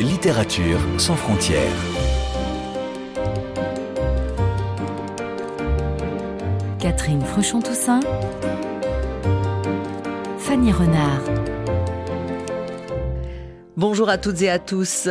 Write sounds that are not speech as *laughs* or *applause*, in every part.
Littérature sans frontières. Catherine Fruchon-Toussaint. Fanny Renard. Bonjour à toutes et à tous.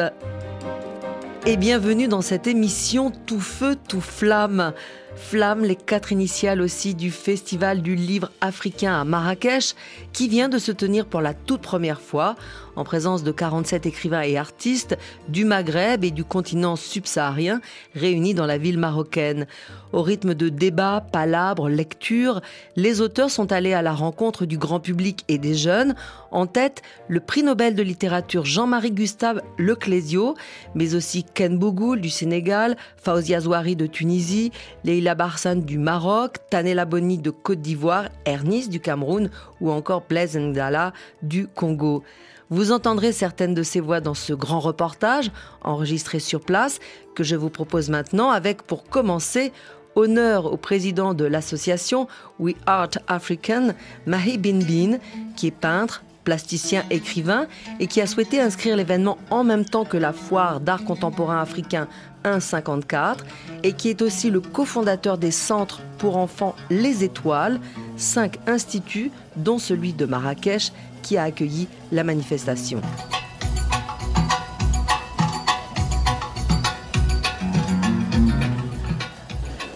Et bienvenue dans cette émission Tout feu, tout flamme. Flamme, les quatre initiales aussi du Festival du livre africain à Marrakech, qui vient de se tenir pour la toute première fois en présence de 47 écrivains et artistes du Maghreb et du continent subsaharien réunis dans la ville marocaine. Au rythme de débats, palabres, lectures, les auteurs sont allés à la rencontre du grand public et des jeunes. En tête, le prix Nobel de littérature Jean-Marie Gustave Leclésio, mais aussi Ken Bougoul du Sénégal, Fauzia Zouari de Tunisie, Leila Barsan du Maroc, Tanela Boni de Côte d'Ivoire, Ernest du Cameroun ou encore Blaise Ndala du Congo. Vous entendrez certaines de ces voix dans ce grand reportage enregistré sur place que je vous propose maintenant avec pour commencer honneur au président de l'association We Art African, Mahi Bin Bin, qui est peintre, plasticien, écrivain et qui a souhaité inscrire l'événement en même temps que la foire d'art contemporain africain 154 et qui est aussi le cofondateur des centres pour enfants Les Étoiles, cinq instituts dont celui de Marrakech qui a accueilli la manifestation.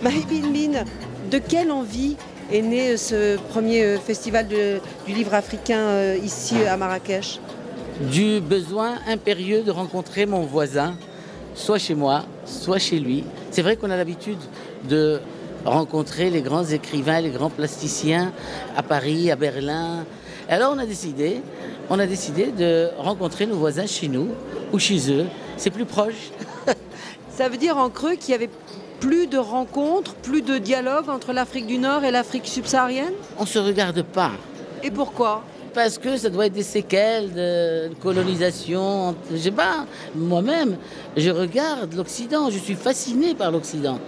Marie Bin de quelle envie est né ce premier euh, festival du livre africain euh, ici à Marrakech? Du besoin impérieux de rencontrer mon voisin, soit chez moi, soit chez lui. C'est vrai qu'on a l'habitude de rencontrer les grands écrivains, les grands plasticiens à Paris, à Berlin, alors on a décidé, on a décidé de rencontrer nos voisins chez nous ou chez eux. C'est plus proche. *laughs* Ça veut dire en creux qu'il y avait plus de rencontres, plus de dialogue entre l'Afrique du Nord et l'Afrique subsaharienne? On ne se regarde pas. Et pourquoi? Parce que ça doit être des séquelles de colonisation. Je sais pas, moi-même, je regarde l'Occident, je suis fasciné par l'Occident.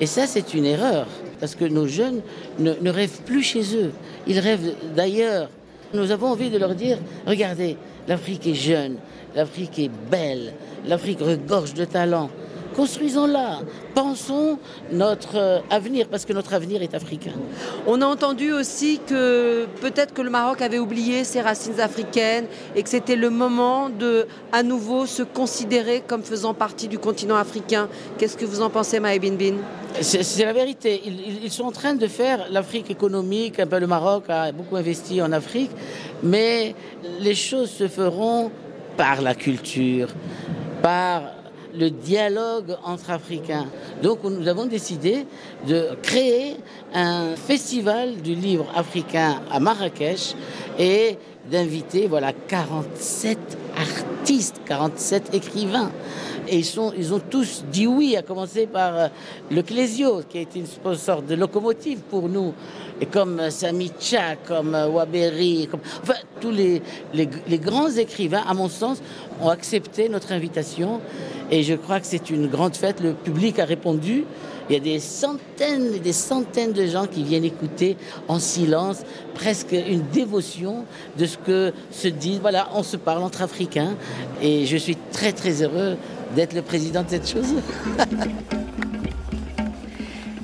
Et ça, c'est une erreur. Parce que nos jeunes ne, ne rêvent plus chez eux. Ils rêvent d'ailleurs. Nous avons envie de leur dire, regardez, l'Afrique est jeune, l'Afrique est belle, l'Afrique regorge de talents. Construisons-la, pensons notre euh, avenir, parce que notre avenir est africain. On a entendu aussi que peut-être que le Maroc avait oublié ses racines africaines et que c'était le moment de à nouveau se considérer comme faisant partie du continent africain. Qu'est-ce que vous en pensez, Maï Bin Bin? C'est la vérité. Ils, sont en train de faire l'Afrique économique. Un peu le Maroc a beaucoup investi en Afrique, mais les choses se feront par la culture, par le dialogue entre Africains. Donc nous avons décidé de créer un festival du livre africain à Marrakech et d'inviter voilà 47 artistes, 47 écrivains. Et ils, sont, ils ont tous dit oui, à commencer par euh, le Clésio, qui a été une sorte de locomotive pour nous. Et comme euh, Sami Tcha, comme euh, Waberi, comme, enfin, tous les, les, grands écrivains, à mon sens, ont accepté notre invitation. Et je crois que c'est une grande fête. Le public a répondu. Il y a des centaines et des centaines de gens qui viennent écouter en silence, presque une dévotion de ce que se dit. Voilà, on se parle entre Africains. Et je suis très très heureux d'être le président de cette chose. *laughs*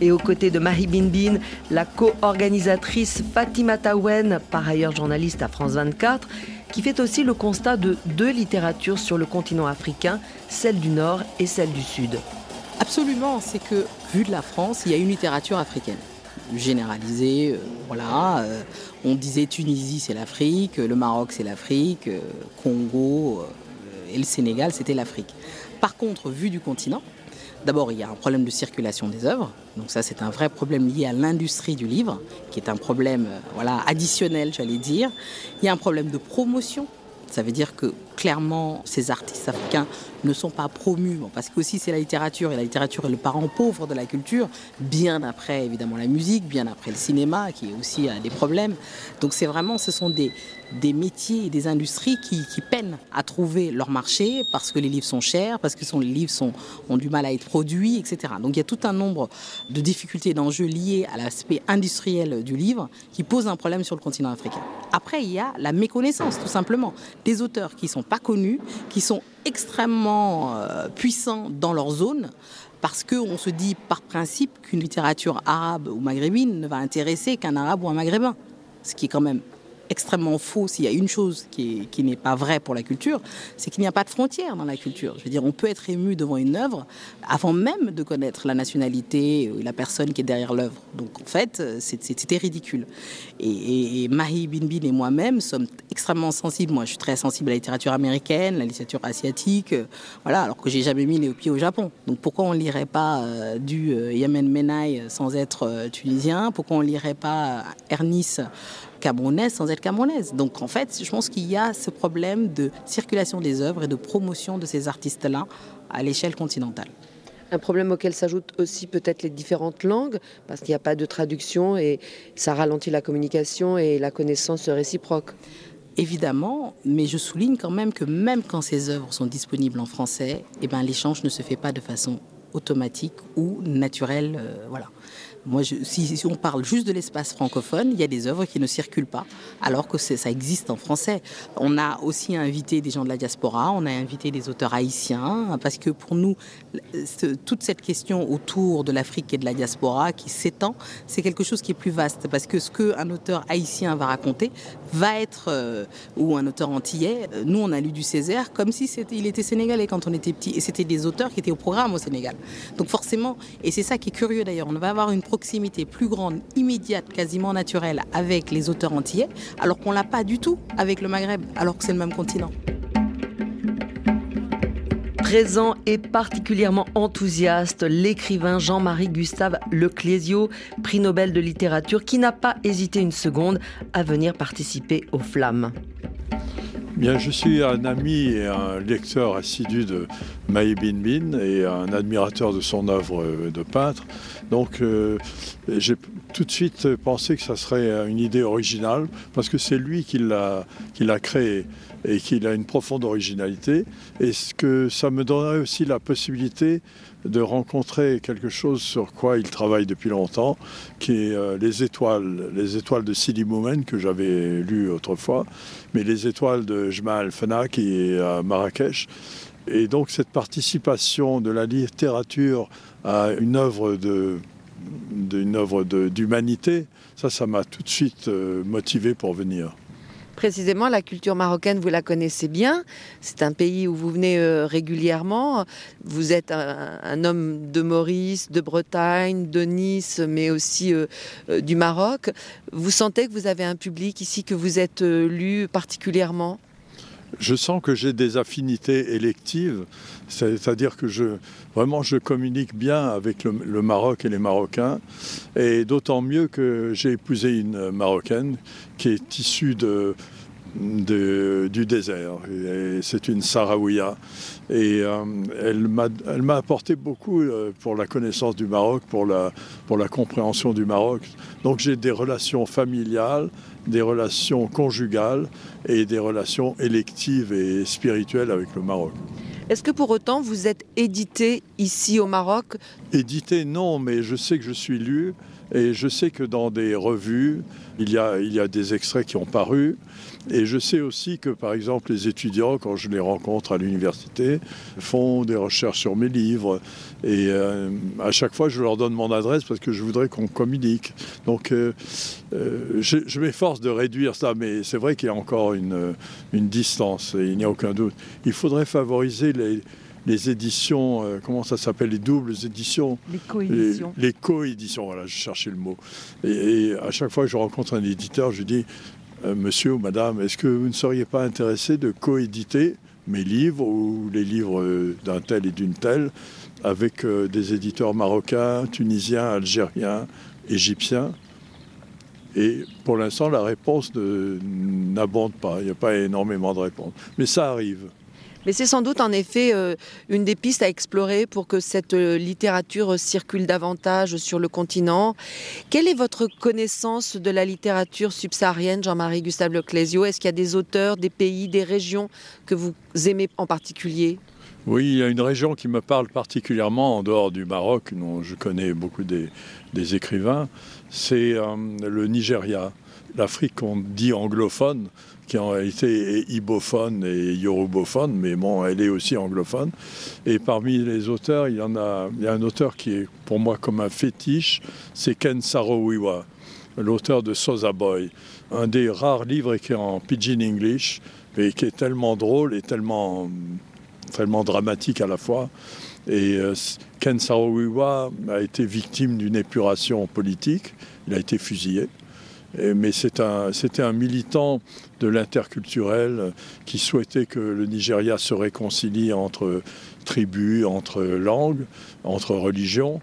Et aux côtés de Marie Bin la co-organisatrice Fatima Tawen, par ailleurs journaliste à France 24, qui fait aussi le constat de deux littératures sur le continent africain, celle du Nord et celle du Sud. Absolument, c'est que, vu de la France, il y a une littérature africaine généralisée. Euh, voilà, euh, on disait Tunisie c'est l'Afrique, le Maroc c'est l'Afrique, euh, Congo et le Sénégal c'était l'Afrique. Par contre, vu du continent, d'abord il y a un problème de circulation des œuvres, donc ça c'est un vrai problème lié à l'industrie du livre, qui est un problème voilà additionnel j'allais dire. Il y a un problème de promotion Ça veut dire que clairement, ces artistes africains ne sont pas promus, parce que aussi c'est la littérature, et la littérature est le parent pauvre de la culture, bien après évidemment la musique, bien après le cinéma, qui aussi a des problèmes. Donc c'est vraiment, ce sont des, des métiers et des industries qui, peinent à trouver leur marché, parce que les livres sont chers, parce que les livres ont du mal à être produits, etc. Donc il y a tout un nombre de difficultés, d'enjeux liés à l'aspect industriel du livre qui posent un problème sur le continent africain. Après, il y a la méconnaissance, tout simplement, des auteurs qui sont pas connus, qui sont extrêmement euh, puissants dans leur zone, parce qu'on se dit par principe qu'une littérature arabe ou maghrébine ne va intéresser qu'un arabe ou un maghrébin, ce qui est quand même extrêmement faux s'il y a une chose qui, n'est pas vraie pour la culture, c'est qu'il n'y a pas de frontières dans la culture. Je veux dire, on peut être ému devant une œuvre avant même de connaître la nationalité ou la personne qui est derrière l'œuvre. Donc en fait, c'était ridicule. Et, Mahi Binbin et moi-même sommes extrêmement sensibles. Moi, je suis très sensible à la littérature américaine, la littérature asiatique, euh, voilà, alors que j'ai jamais mis les pieds au Japon. Donc pourquoi on lirait pas euh, du euh, Yemen Menai sans être tunisien? Pourquoi on lirait pas Ernest camerounaise sans être camerounaise. Donc en fait, je pense qu'il y a ce problème de circulation des œuvres et de promotion de ces artistes-là à l'échelle continentale. Un problème auquel s'ajoutent aussi peut-être les différentes langues, parce qu'il n'y a pas de traduction et ça ralentit la communication et la connaissance réciproque. Évidemment, mais je souligne quand même que même quand ces œuvres sont disponibles en français, eh ben, l'échange ne se fait pas de façon automatique ou naturelle. Euh, voilà. Moi, si, on parle juste de l'espace francophone, il y a des œuvres qui ne circulent pas, alors que ça existe en français. On a aussi invité des gens de la diaspora, on a invité des auteurs haïtiens, parce que pour nous, toute cette question autour de l'Afrique et de la diaspora qui s'étend, c'est quelque chose qui est plus vaste, parce que ce qu'un auteur haïtien va raconter va être, euh, ou un auteur antillais, euh, nous on a lu du Césaire comme si c'était, il était sénégalais quand on était petit, et c'était des auteurs qui étaient au programme au Sénégal. Donc forcément, et c'est ça qui est curieux d'ailleurs, on va avoir une proximité plus grande, immédiate, quasiment naturelle avec les auteurs antillais, alors qu'on l'a pas du tout avec le Maghreb, alors que c'est le même continent présent et particulièrement enthousiaste, l'écrivain Jean-Marie Gustave Leclésio, prix Nobel de littérature, qui n'a pas hésité une seconde à venir participer aux Flammes. Bien, je suis un ami et un lecteur assidu de Maï Bin Bin et un admirateur de son œuvre de peintre. Donc, euh, j'ai tout de suite pensé que ça serait une idée originale parce que c'est lui qui l'a, qui l'a créé et qu'il a une profonde originalité. Et ce que ça me donnerait aussi la possibilité de rencontrer quelque chose sur quoi il travaille depuis longtemps, qui est euh, les étoiles, les étoiles de Sidi Moumen que j'avais lu autrefois, mais les étoiles de Jma Al-Fana qui est à Marrakech. Et donc cette participation de la littérature à une œuvre d'une œuvre d'humanité, ça, ça m'a tout de suite euh, motivé pour venir. Précisément, la culture marocaine, vous la connaissez bien. C'est un pays où vous venez euh, régulièrement. Vous êtes un, homme de Maurice, de Bretagne, de Nice, mais aussi euh, du Maroc. Vous sentez que vous avez un public ici que vous êtes lu particulièrement? Je sens que j'ai des affinités électives, c'est-à-dire que je, vraiment je communique bien avec le, Maroc et les Marocains, et d'autant mieux que j'ai épousé une Marocaine qui est issue de, du désert. C'est une Sahraouia. Et euh, elle m'a apporté beaucoup euh, pour la connaissance du Maroc, pour la, pour la compréhension du Maroc. Donc j'ai des relations familiales, des relations conjugales et des relations électives et spirituelles avec le Maroc. Est-ce que pour autant vous êtes édité ici au Maroc? Édité non, mais je sais que je suis lu et je sais que dans des revues, il y a, il y a des extraits qui ont paru. Et je sais aussi que, par exemple, les étudiants, quand je les rencontre à l'université, font des recherches sur mes livres. Et euh, à chaque fois, je leur donne mon adresse parce que je voudrais qu'on communique. Donc, euh, euh, je, m'efforce de réduire ça, mais c'est vrai qu'il y a encore une, une distance, et il n'y a aucun doute. Il faudrait favoriser les, les éditions, comment ça s'appelle, les doubles éditions? Les coéditions. Les, coéditions, voilà, je cherchais le mot. Et, et, à chaque fois que je rencontre un éditeur, je dis, euh, monsieur ou madame, est-ce que vous ne seriez pas intéressé de coéditer mes livres ou les livres d'un tel et d'une telle avec euh, des éditeurs marocains, tunisiens, algériens, égyptiens? Et pour l'instant, la réponse n'abonde pas. Il n'y a pas énormément de réponses. Mais ça arrive. Mais c'est sans doute en effet euh, une des pistes à explorer pour que cette euh, littérature circule davantage sur le continent. Quelle est votre connaissance de la littérature subsaharienne, Jean-Marie Gustave Leclésio? Est-ce qu'il y a des auteurs, des pays, des régions que vous aimez en particulier? Oui, il y a une région qui me parle particulièrement en dehors du Maroc, dont je connais beaucoup des, écrivains, c'est euh, le Nigeria. L'Afrique qu'on dit anglophone, qui en réalité est ibophone et yorubophone, mais bon, elle est aussi anglophone. Et parmi les auteurs, il y en a, il y a un auteur qui est pour moi comme un fétiche, c'est Ken Saro-Wiwa, l'auteur de Sosa Boy, un des rares livres écrits en pidgin English, mais qui est tellement drôle et tellement, tellement dramatique à la fois. Et euh, Ken Saro-Wiwa a été victime d'une épuration politique, il a été fusillé mais c'était un, militant de l'interculturel qui souhaitait que le Nigeria se réconcilie entre tribus, entre langues, entre religions.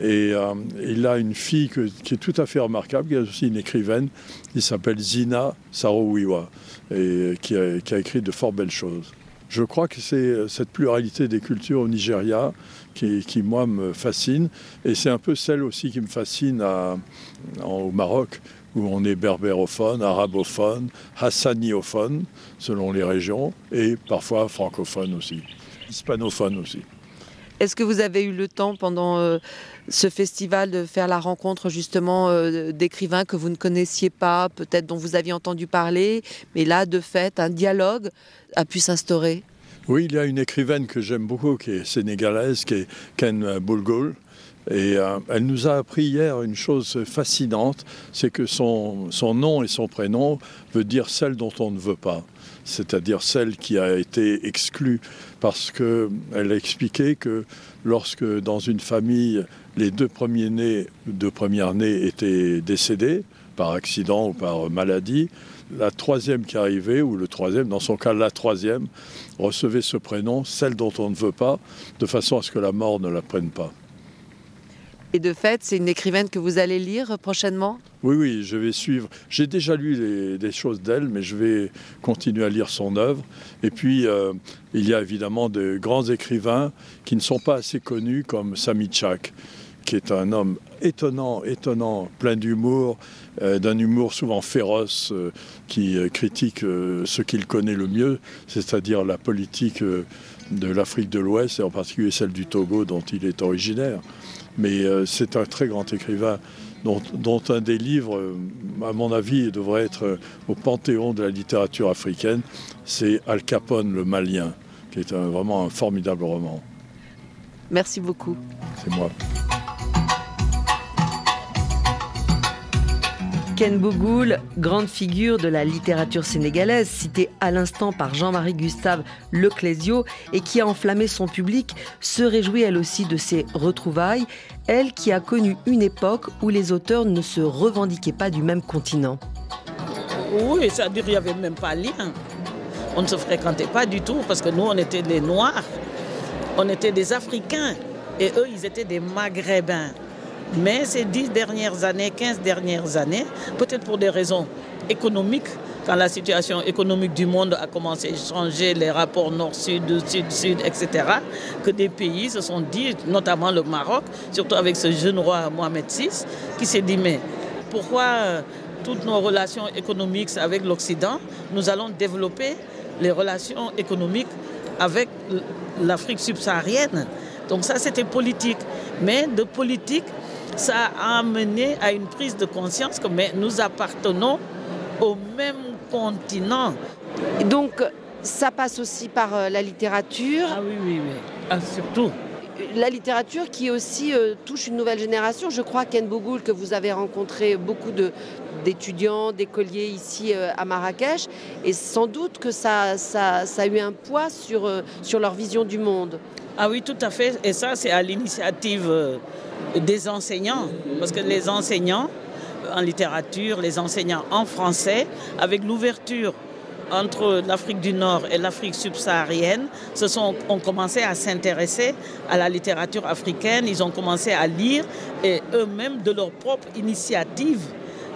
Et euh, il a une fille qui est tout à fait remarquable, qui est aussi une écrivaine, qui s'appelle Zina Sarowiwa, et qui a, écrit de fort belles choses. Je crois que c'est cette pluralité des cultures au Nigeria qui, moi, me fascine. Et c'est un peu celle aussi qui me fascine au Maroc, où on est berbérophone, arabophone, hassaniophone, selon les régions, et parfois francophone aussi, hispanophone aussi. Est-ce que vous avez eu le temps pendant euh, ce festival de faire la rencontre justement euh, d'écrivains que vous ne connaissiez pas, peut-être dont vous aviez entendu parler, mais là, de fait, un dialogue a pu s'instaurer? Oui, il y a une écrivaine que j'aime beaucoup, qui est sénégalaise, qui est Ken Boulgoul, et euh, elle nous a appris hier une chose fascinante, c'est que son, son, nom et son prénom veut dire celle dont on ne veut pas, c'est-à-dire celle qui a été exclue, parce qu'elle a expliqué que lorsque dans une famille, les deux premiers nés, deux premières nées étaient décédés par accident ou par maladie, la troisième qui arrivait, ou le troisième, dans son cas la troisième, recevait ce prénom, celle dont on ne veut pas, de façon à ce que la mort ne la prenne pas. Et de fait, c'est une écrivaine que vous allez lire prochainement? Oui, oui, je vais suivre. J'ai déjà lu des choses d'elle, mais je vais continuer à lire son œuvre. Et puis, euh, il y a évidemment de grands écrivains qui ne sont pas assez connus, comme Sami Chak, qui est un homme étonnant, étonnant, plein d'humour, euh, d'un humour souvent féroce, euh, qui critique ce qu'il connaît le mieux, c'est-à-dire la politique de l'Afrique de l'Ouest, et en particulier celle du Togo dont il est originaire mais euh, c'est un très grand écrivain dont, un des livres, euh, à mon avis, devrait être euh, au panthéon de la littérature africaine, c'est Al Capone le Malien, qui est vraiment un formidable roman. Merci beaucoup. C'est moi. Ken Bougoul, grande figure de la littérature sénégalaise, citée à l'instant par Jean-Marie Gustave Leclésio et qui a enflammé son public, se réjouit elle aussi de ses retrouvailles, elle qui a connu une époque où les auteurs ne se revendiquaient pas du même continent. Oui, ça dire qu'il n'y avait même pas lien. On ne se fréquentait pas du tout parce que nous, on était des Noirs, on était des Africains et eux, ils étaient des Maghrébins. Mais ces dix dernières années, 15 dernières années, peut-être pour des raisons économiques, quand la situation économique du monde a commencé à changer, les rapports nord-sud, sud-sud, etc., que des pays se sont dit, notamment le Maroc, surtout avec ce jeune roi Mohamed VI, qui s'est dit, mais pourquoi euh, toutes nos relations économiques avec l'Occident, nous allons développer les relations économiques avec l'Afrique subsaharienne? Donc ça, c'était politique. Mais de politique ça a amené à une prise de conscience que nous appartenons au même continent. donc, ça passe aussi par euh, la littérature. Ah oui, oui, oui. Ah, surtout. La littérature qui aussi euh, touche une nouvelle génération. Je crois, Ken Bougoul, que vous avez rencontré beaucoup d'étudiants, d'écoliers ici euh, à Marrakech. Et sans doute que ça, ça, ça a eu un poids sur, sur leur vision du monde. Ah oui, tout à fait. Et ça, c'est à l'initiative des enseignants, parce que les enseignants en littérature, les enseignants en français, avec l'ouverture entre l'Afrique du Nord et l'Afrique subsaharienne, sont, ont commencé à s'intéresser à la littérature africaine, ils ont commencé à lire et eux-mêmes, de leur propre initiative,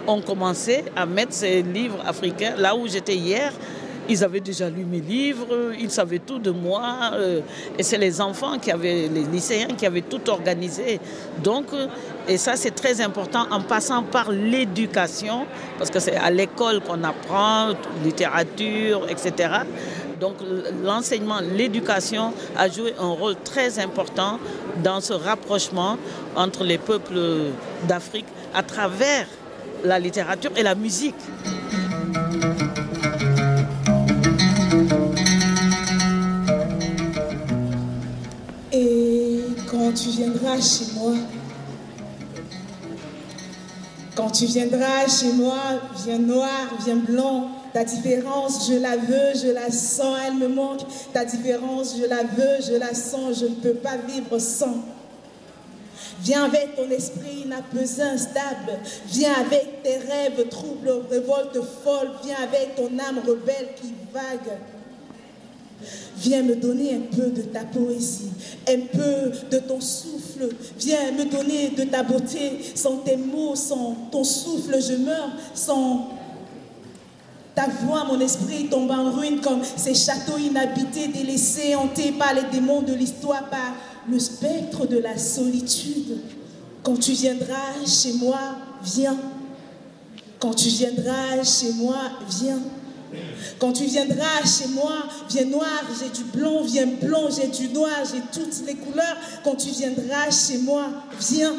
ont commencé à mettre ces livres africains là où j'étais hier. Ils avaient déjà lu mes livres, ils savaient tout de moi. Euh, et c'est les enfants qui avaient, les lycéens qui avaient tout organisé. Donc, euh, et ça c'est très important en passant par l'éducation, parce que c'est à l'école qu'on apprend, littérature, etc. Donc l'enseignement, l'éducation a joué un rôle très important dans ce rapprochement entre les peuples d'Afrique à travers la littérature et la musique. Tu viendras chez moi, quand tu viendras chez moi, viens noir, viens blanc, ta différence, je la veux, je la sens, elle me manque. Ta différence, je la veux, je la sens, je ne peux pas vivre sans. Viens avec ton esprit inapaisé, instable. Viens avec tes rêves troubles, révoltes folles. Viens avec ton âme rebelle qui vague. Viens me donner un peu de ta poésie, un peu de ton souffle. Viens me donner de ta beauté. Sans tes mots, sans ton souffle, je meurs. Sans ta voix, mon esprit tombe en ruine comme ces châteaux inhabités, délaissés, hantés par les démons de l'histoire, par le spectre de la solitude. Quand tu viendras chez moi, viens. Quand tu viendras chez moi, viens. Quand tu viendras chez moi, viens noir, j'ai du blanc, viens blanc, j'ai du noir, j'ai toutes les couleurs. Quand tu viendras chez moi, viens.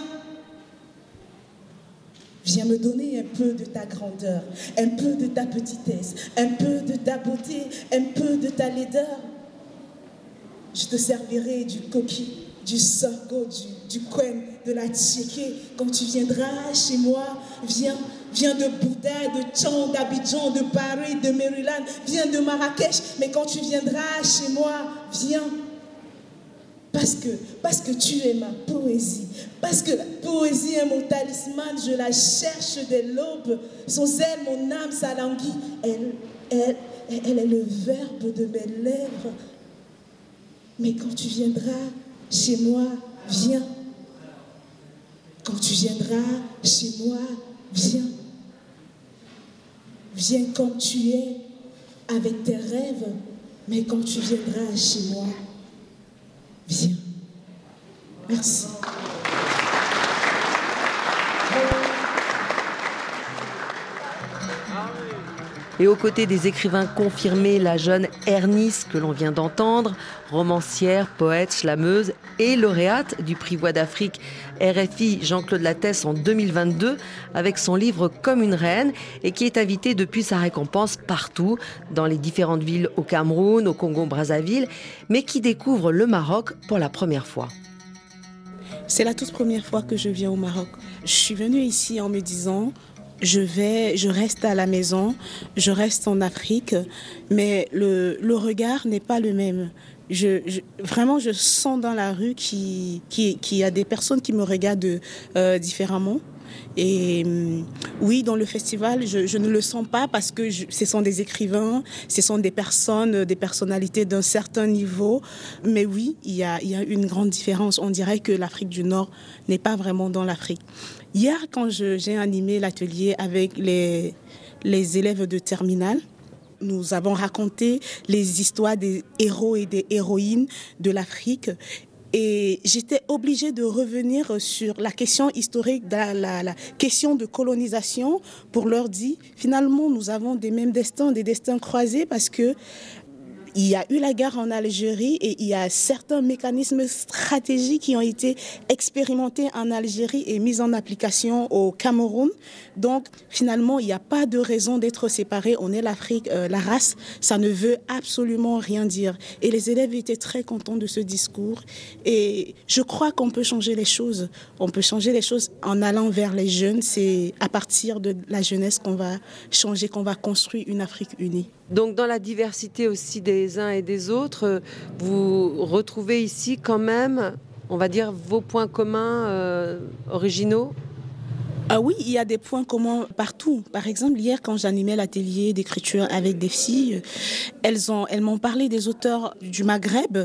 Viens me donner un peu de ta grandeur, un peu de ta petitesse, un peu de ta beauté, un peu de ta laideur. Je te servirai du coquille, du sorgho, du, du de la tchéké. Quand tu viendras chez moi, viens, viens de Bouddha, de Tchang, d'Abidjan, de Paris, de Maryland, viens de Marrakech. Mais quand tu viendras chez moi, viens. Parce que, parce que tu es ma poésie. Parce que la poésie est mon talisman, je la cherche dès l'aube. Sans elle, mon âme s'alanguit. Elle, elle, elle est le verbe de mes lèvres. Mais quand tu viendras chez moi, viens. Quand tu viendras chez moi, viens. Viens comme tu es, avec tes rêves. Mais quand tu viendras chez moi, viens. Merci. Et aux côtés des écrivains confirmés, la jeune Ernice que l'on vient d'entendre, romancière, poète, slameuse et lauréate du prix Voix d'Afrique RFI Jean-Claude Lattès en 2022 avec son livre Comme une reine et qui est invitée depuis sa récompense partout dans les différentes villes au Cameroun, au Congo-Brazzaville, mais qui découvre le Maroc pour la première fois. C'est la toute première fois que je viens au Maroc. Je suis venue ici en me disant je vais, je reste à la maison, je reste en Afrique, mais le, regard n'est pas le même. Je, vraiment, je sens dans la rue qu'il qui, qui y a des personnes qui me regardent euh, différemment. Et euh, oui, dans le festival, je, ne le sens pas parce que ce sont des écrivains, ce sont des personnes, des personnalités d'un certain niveau. Mais oui, il y, a, il y a une grande différence. On dirait que l'Afrique du Nord n'est pas vraiment dans l'Afrique. Hier, quand j'ai animé l'atelier avec les, les élèves de terminale, nous avons raconté les histoires des héros et des héroïnes de l'Afrique. Et j'étais obligée de revenir sur la question historique, la, question de colonisation, pour leur dire, finalement, nous avons des mêmes destins, des destins croisés, parce que il y a eu la guerre en Algérie et il y a certains mécanismes stratégiques qui ont été expérimentés en Algérie et mis en application au Cameroun. Donc finalement, il n'y a pas de raison d'être séparés. On est l'Afrique, euh, la race, ça ne veut absolument rien dire. Et les élèves étaient très contents de ce discours. Et je crois qu'on peut changer les choses. On peut changer les choses en allant vers les jeunes. C'est à partir de la jeunesse qu'on va changer, qu'on va construire une Afrique unie. Donc dans la diversité aussi des uns et des autres, vous retrouvez ici quand même, on va dire, vos points communs euh, originaux? Ah oui, il y a des points communs partout. Par exemple, hier, quand j'animais l'atelier d'écriture avec des filles, elles ont, elles m'ont parlé des auteurs du Maghreb.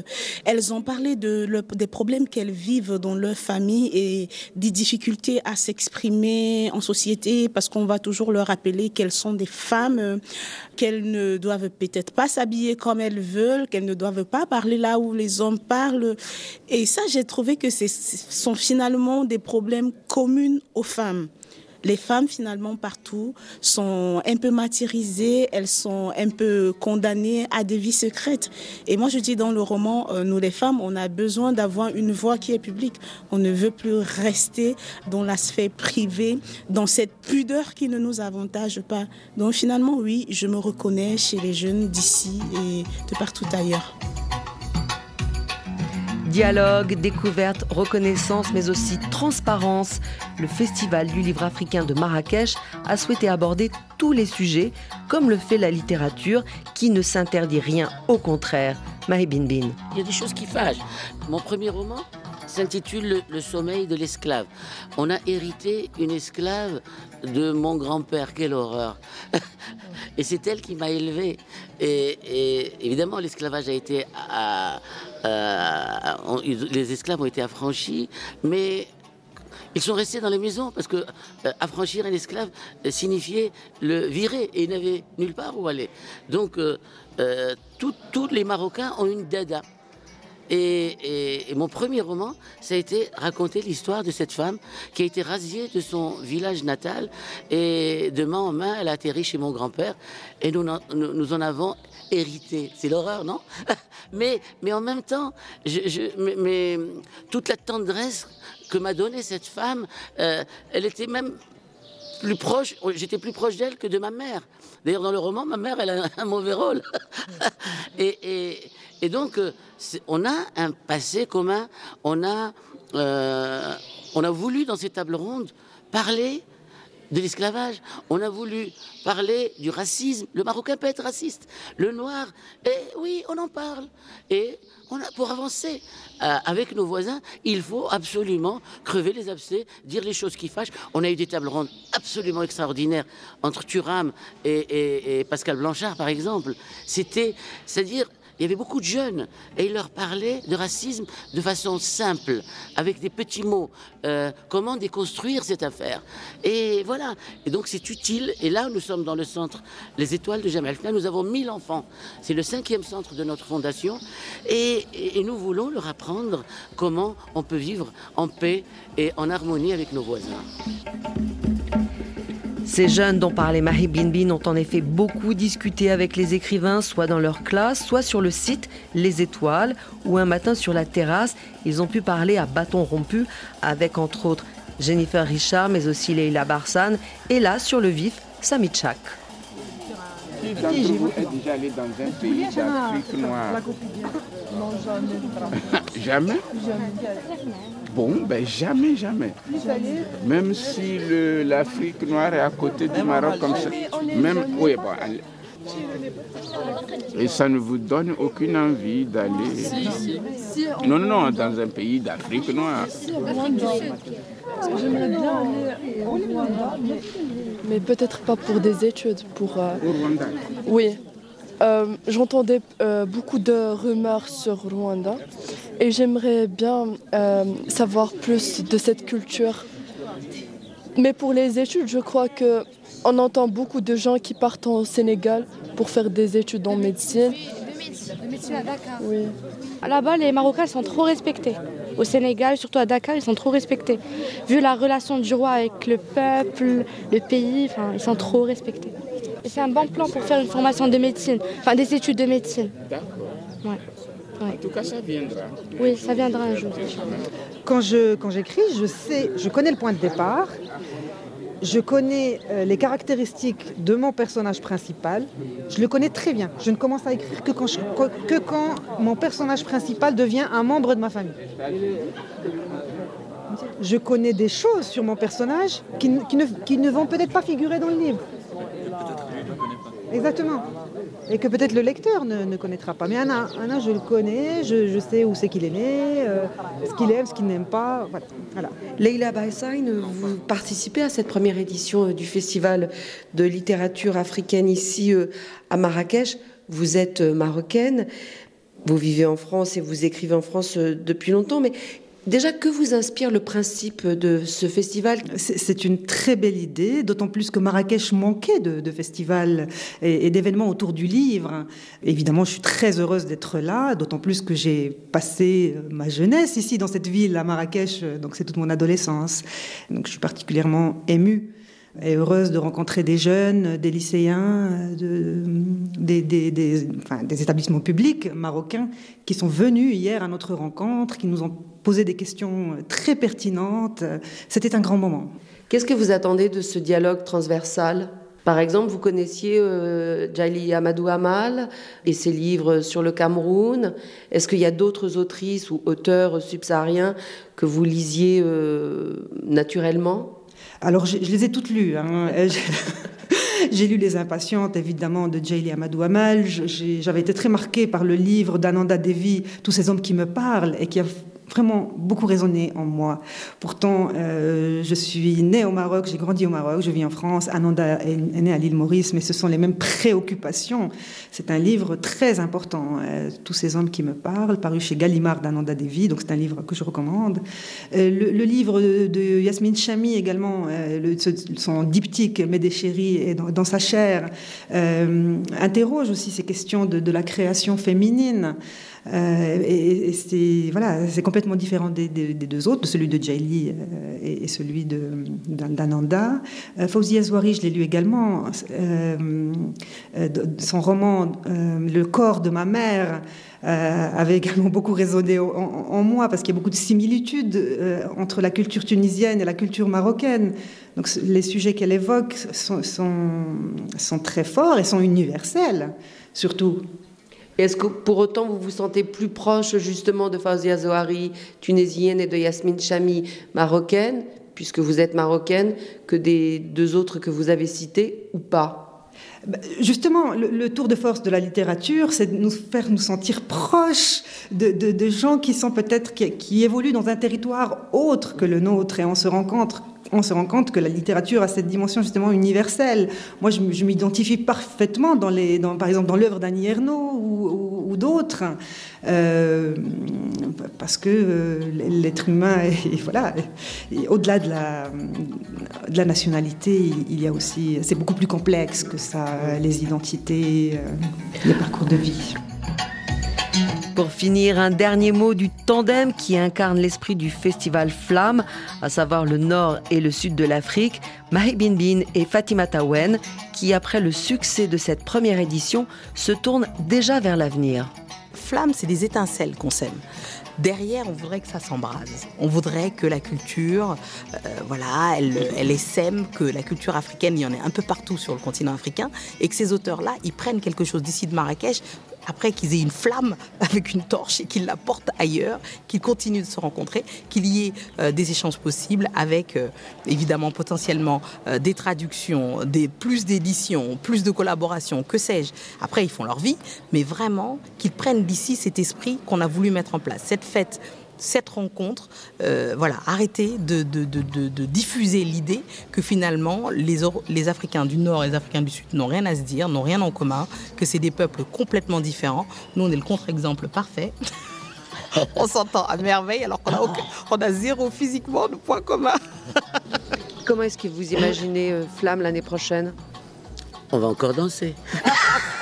Elles ont parlé de des problèmes qu'elles vivent dans leur famille et des difficultés à s'exprimer en société parce qu'on va toujours leur rappeler qu'elles sont des femmes, qu'elles ne doivent peut-être pas s'habiller comme elles veulent, qu'elles ne doivent pas parler là où les hommes parlent. Et ça, j'ai trouvé que ce sont finalement des problèmes communs aux femmes les femmes finalement partout sont un peu martyrisées, elles sont un peu condamnées à des vies secrètes. Et moi je dis dans le roman, euh, nous les femmes, on a besoin d'avoir une voix qui est publique. On ne veut plus rester dans la sphère privée, dans cette pudeur qui ne nous avantage pas. Donc finalement oui, je me reconnais chez les jeunes d'ici et de partout ailleurs. Dialogue, découverte, reconnaissance, mais aussi transparence. Le Festival du livre africain de Marrakech a souhaité aborder tous les sujets, comme le fait la littérature, qui ne s'interdit rien, au contraire. Mahi Bin Bin. Il y a des choses qui fâchent. Mon premier roman, s'intitule le, sommeil de l'esclave. On a hérité une esclave de mon grand-père. Quelle horreur *laughs* Et c'est elle qui m'a élevé. Et, évidemment, l'esclavage a été... les esclaves ont été affranchis, mais ils sont restés dans les maisons parce que euh, affranchir un esclave euh, signifiait le virer et il n'avait nulle part où aller. Donc, euh, tous les Marocains ont une dada. Et, mon premier roman, ça a été raconter l'histoire de cette femme qui a été rasiée de son village natal et de main en main, elle a atterri chez mon grand-père et nous, nous, en avons hérité. C'est l'horreur, non? *laughs* Mais, mais en même temps, toute la tendresse que m'a donnée cette femme, euh, elle était même plus proche, j'étais plus proche d'elle que de ma mère. D'ailleurs, dans le roman, ma mère, elle a un mauvais rôle. *laughs* et, donc, euh, on a un passé commun. On a, euh, on a voulu, dans ces tables rondes, parler de l'esclavage. On a voulu parler du racisme. Le Marocain peut être raciste. Le noir, et oui, on en parle. Et on a, pour avancer euh, avec nos voisins, il faut absolument crever les abcès, dire les choses qui fâchent. On a eu des tables rondes absolument extraordinaires entre Thuram et Pascal Blanchard, par exemple. C'était, c'est-à-dire, il y avait beaucoup de jeunes et il leur parlait de racisme de façon simple, avec des petits mots. Euh, comment déconstruire cette affaire Et voilà. Et donc c'est utile. Et là, nous sommes dans le centre Les Étoiles de Jamal Nous avons 1000 enfants. C'est le cinquième centre de notre fondation. et nous voulons leur apprendre comment on peut vivre en paix et en harmonie avec nos voisins. Ces jeunes dont parlait Mahi Bin ont en effet beaucoup discuté avec les écrivains, soit dans leur classe, soit sur le site Les Étoiles, ou un matin sur la terrasse. Ils ont pu parler à bâton rompu avec entre autres Jennifer Richard, mais aussi Leila Barsan, et là, sur le vif, Sami Chak. Jamais. Bon, ben jamais, jamais. Même si l'Afrique noire est à côté du Maroc comme ça. Même, oui, bon, et ça ne vous donne aucune envie d'aller. Non, non, dans un pays d'Afrique noire. J'aimerais bien aller au Rwanda, mais peut-être pas pour des études. Pour, euh, Au Rwanda Oui. Euh, j'entendais euh, beaucoup de rumeurs sur Rwanda et j'aimerais bien euh, savoir plus de cette culture. Mais pour les études, je crois que on entend beaucoup de gens qui partent au Sénégal pour faire des études en médecine. Oui. Là-bas, les Marocains sont trop respectés. Au Sénégal, surtout à Dakar, ils sont trop respectés. Vu la relation du roi avec le peuple, le pays, ils sont trop respectés. C'est un bon plan pour faire une formation de médecine, enfin des études de médecine. D'accord. Ouais. En tout cas, ça viendra. Oui, ça viendra un jour. Quand je quand j'écris, je sais, je connais le point de départ. Je connais euh, les caractéristiques de mon personnage principal. Je le connais très bien. Je ne commence à écrire que quand, que quand mon personnage principal devient un membre de ma famille. Je connais des choses sur mon personnage qui, qui ne, qui ne vont peut-être pas figurer dans le livre. Exactement. Et que peut-être le lecteur ne, connaîtra pas. Mais Anna, Anna, je le connais, je, sais où c'est qu'il est né, euh, ce qu'il aime, ce qu'il n'aime pas. Voilà. Leila Baïsaïn, vous participez à cette première édition euh, du Festival de littérature africaine ici euh, à Marrakech. Vous êtes marocaine, vous vivez en France et vous écrivez en France depuis longtemps, mais Déjà, que vous inspire le principe de ce festival? C'est une très belle idée, d'autant plus que Marrakech manquait de, festivals et, d'événements autour du livre. Évidemment, je suis très heureuse d'être là, d'autant plus que j'ai passé ma jeunesse ici dans cette ville, à Marrakech, donc c'est toute mon adolescence. Donc je suis particulièrement émue et heureuse de rencontrer des jeunes, des lycéens, de, des, établissements publics marocains qui sont venus hier à notre rencontre, qui nous ont posé des questions très pertinentes. C'était un grand moment. Qu'est-ce que vous attendez de ce dialogue transversal? Par exemple, vous connaissiez euh, Amadou Amal et ses livres sur le Cameroun. Est-ce qu'il y a d'autres autrices ou auteurs subsahariens que vous lisiez euh, naturellement? Alors, je, les ai toutes lues. Hein. *laughs* J'ai lu Les Impatientes, évidemment, de Jayli Amadou Amal. J'avais été très marquée par le livre d'Ananda Devi, Tous ces hommes qui me parlent, et qui a vraiment beaucoup résonné en moi. Pourtant, euh, je suis née au Maroc, j'ai grandi au Maroc, je vis en France. Ananda est, née à l'île Maurice, mais ce sont les mêmes préoccupations. C'est un livre très important. Euh, tous ces hommes qui me parlent, paru chez Gallimard d'Ananda Devi, donc c'est un livre que je recommande. Euh, le, livre de, Yasmine Chami également, le, son diptyque Médéchéri et dans, sa chair, interroge aussi ces questions de, de la création féminine. Euh, et, c'est voilà, c'est complètement différent des, deux autres, de celui de Jaili euh, et, celui d'Ananda. Euh, Fawzi Azouari, je l'ai lu également. son roman Le corps de ma mère avait également beaucoup résonné en, moi parce qu'il y a beaucoup de similitudes entre la culture tunisienne et la culture marocaine. Donc les sujets qu'elle évoque sont, sont, très forts et sont universels, surtout. Est-ce que pour autant vous vous sentez plus proche justement de Fawzia Zohari, tunisienne, et de Yasmine Chami, marocaine, puisque vous êtes marocaine, que des deux autres que vous avez cités ou pas? Bah, Justement, le, tour de force de la littérature, c'est de nous faire nous sentir proches de, gens qui sont peut-être qui, qui, évoluent dans un territoire autre que le nôtre, et on se rencontre on se rend compte que la littérature a cette dimension justement universelle. Moi, je, m'identifie parfaitement, dans par exemple, dans l'œuvre d'Annie Ernaux ou, d'autres, euh, parce que euh, l'être humain, est, voilà, au-delà de la, de la nationalité, il, y a aussi, c'est beaucoup plus complexe que ça, les identités, euh, les parcours de vie. Pour finir, un dernier mot du tandem qui incarne l'esprit du festival Flamme, à savoir le nord et le sud de l'Afrique, Mahi Bin Bin et Fatima Tawen, qui après le succès de cette première édition se tournent déjà vers l'avenir. Flamme, c'est des étincelles qu'on sème. Derrière, on voudrait que ça s'embrase. On voudrait que la culture, euh, voilà, elle, elle essaime, que la culture africaine, il y en ait un peu partout sur le continent africain, et que ces auteurs-là, ils prennent quelque chose d'ici de Marrakech après qu'ils aient une flamme *laughs* avec une torche et qu'ils la portent ailleurs, qu'ils continuent de se rencontrer, qu'il y ait euh, des échanges possibles avec euh, évidemment potentiellement euh, des traductions, des, plus d'éditions, plus de collaborations, que sais-je. Après, ils font leur vie, mais vraiment qu'ils prennent d'ici cet esprit qu'on a voulu mettre en place. Cette fête cette rencontre, euh, voilà, arrêter de, diffuser l'idée que finalement les, les Africains du Nord et les Africains du Sud n'ont rien à se dire, n'ont rien en commun, que c'est des peuples complètement différents. Nous, on est le contre-exemple parfait. *laughs* on s'entend à merveille alors qu'on a, on a zéro physiquement de points communs. *laughs* Comment est-ce que vous imaginez euh, Flamme l'année prochaine? On va encore danser.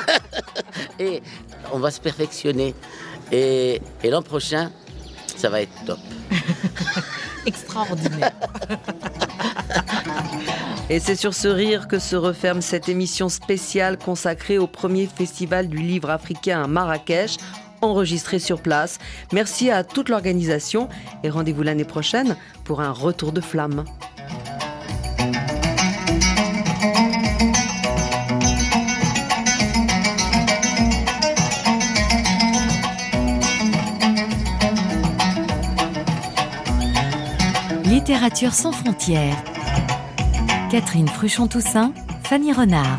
*laughs* et on va se perfectionner. Et, et l'an prochain, ça va être top. *laughs* Extraordinaire. Et c'est sur ce rire que se referme cette émission spéciale consacrée au premier festival du livre africain à Marrakech, enregistré sur place. Merci à toute l'organisation et rendez-vous l'année prochaine pour un retour de flamme. Littérature sans frontières. Catherine Fruchon-Toussaint, Fanny Renard.